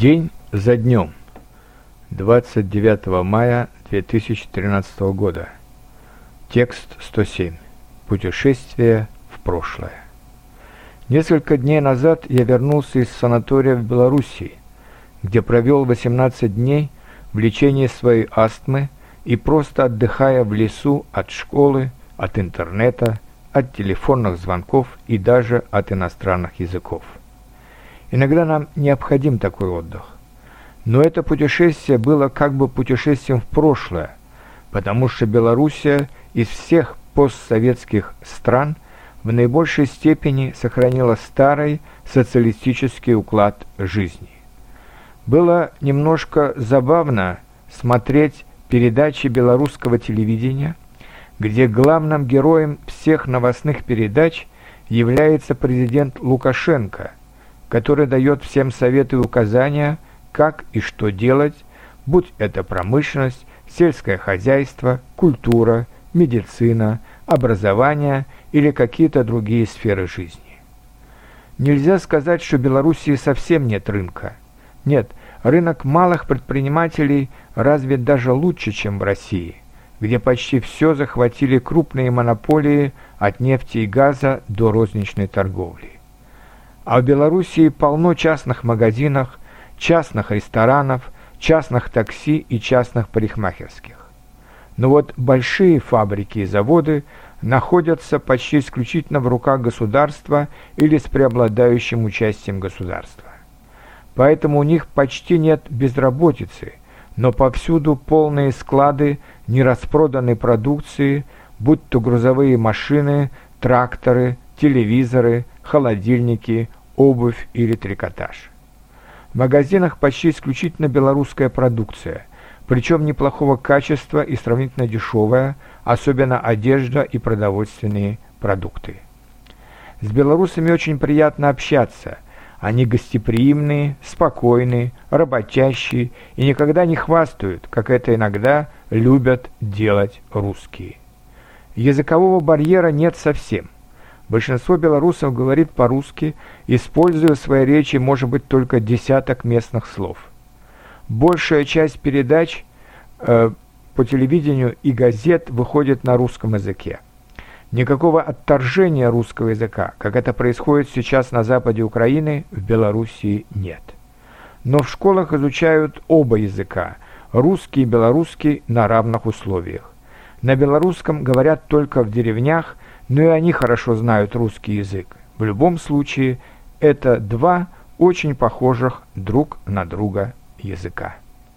День за днем. 29 мая 2013 года. Текст 107. Путешествие в прошлое. Несколько дней назад я вернулся из санатория в Белоруссии, где провел 18 дней в лечении своей астмы и просто отдыхая в лесу от школы, от интернета, от телефонных звонков и даже от иностранных языков. Иногда нам необходим такой отдых. Но это путешествие было как бы путешествием в прошлое, потому что Белоруссия из всех постсоветских стран в наибольшей степени сохранила старый социалистический уклад жизни. Было немножко забавно смотреть передачи белорусского телевидения, где главным героем всех новостных передач является президент Лукашенко – который дает всем советы и указания, как и что делать, будь это промышленность, сельское хозяйство, культура, медицина, образование или какие-то другие сферы жизни. Нельзя сказать, что в Белоруссии совсем нет рынка. Нет, рынок малых предпринимателей развит даже лучше, чем в России, где почти все захватили крупные монополии от нефти и газа до розничной торговли. А в Белоруссии полно частных магазинов, частных ресторанов, частных такси и частных парикмахерских. Но вот большие фабрики и заводы находятся почти исключительно в руках государства или с преобладающим участием государства. Поэтому у них почти нет безработицы, но повсюду полные склады нераспроданной продукции, будь то грузовые машины, тракторы, телевизоры, холодильники, обувь или трикотаж. В магазинах почти исключительно белорусская продукция, причем неплохого качества и сравнительно дешевая, особенно одежда и продовольственные продукты. С белорусами очень приятно общаться. Они гостеприимные, спокойные, работящие и никогда не хвастают, как это иногда любят делать русские. Языкового барьера нет совсем – Большинство белорусов говорит по-русски, используя в своей речи, может быть, только десяток местных слов. Большая часть передач э, по телевидению и газет выходит на русском языке. Никакого отторжения русского языка, как это происходит сейчас на западе Украины, в Белоруссии нет. Но в школах изучают оба языка – русский и белорусский на равных условиях. На белорусском говорят только в деревнях – но и они хорошо знают русский язык. В любом случае, это два очень похожих друг на друга языка.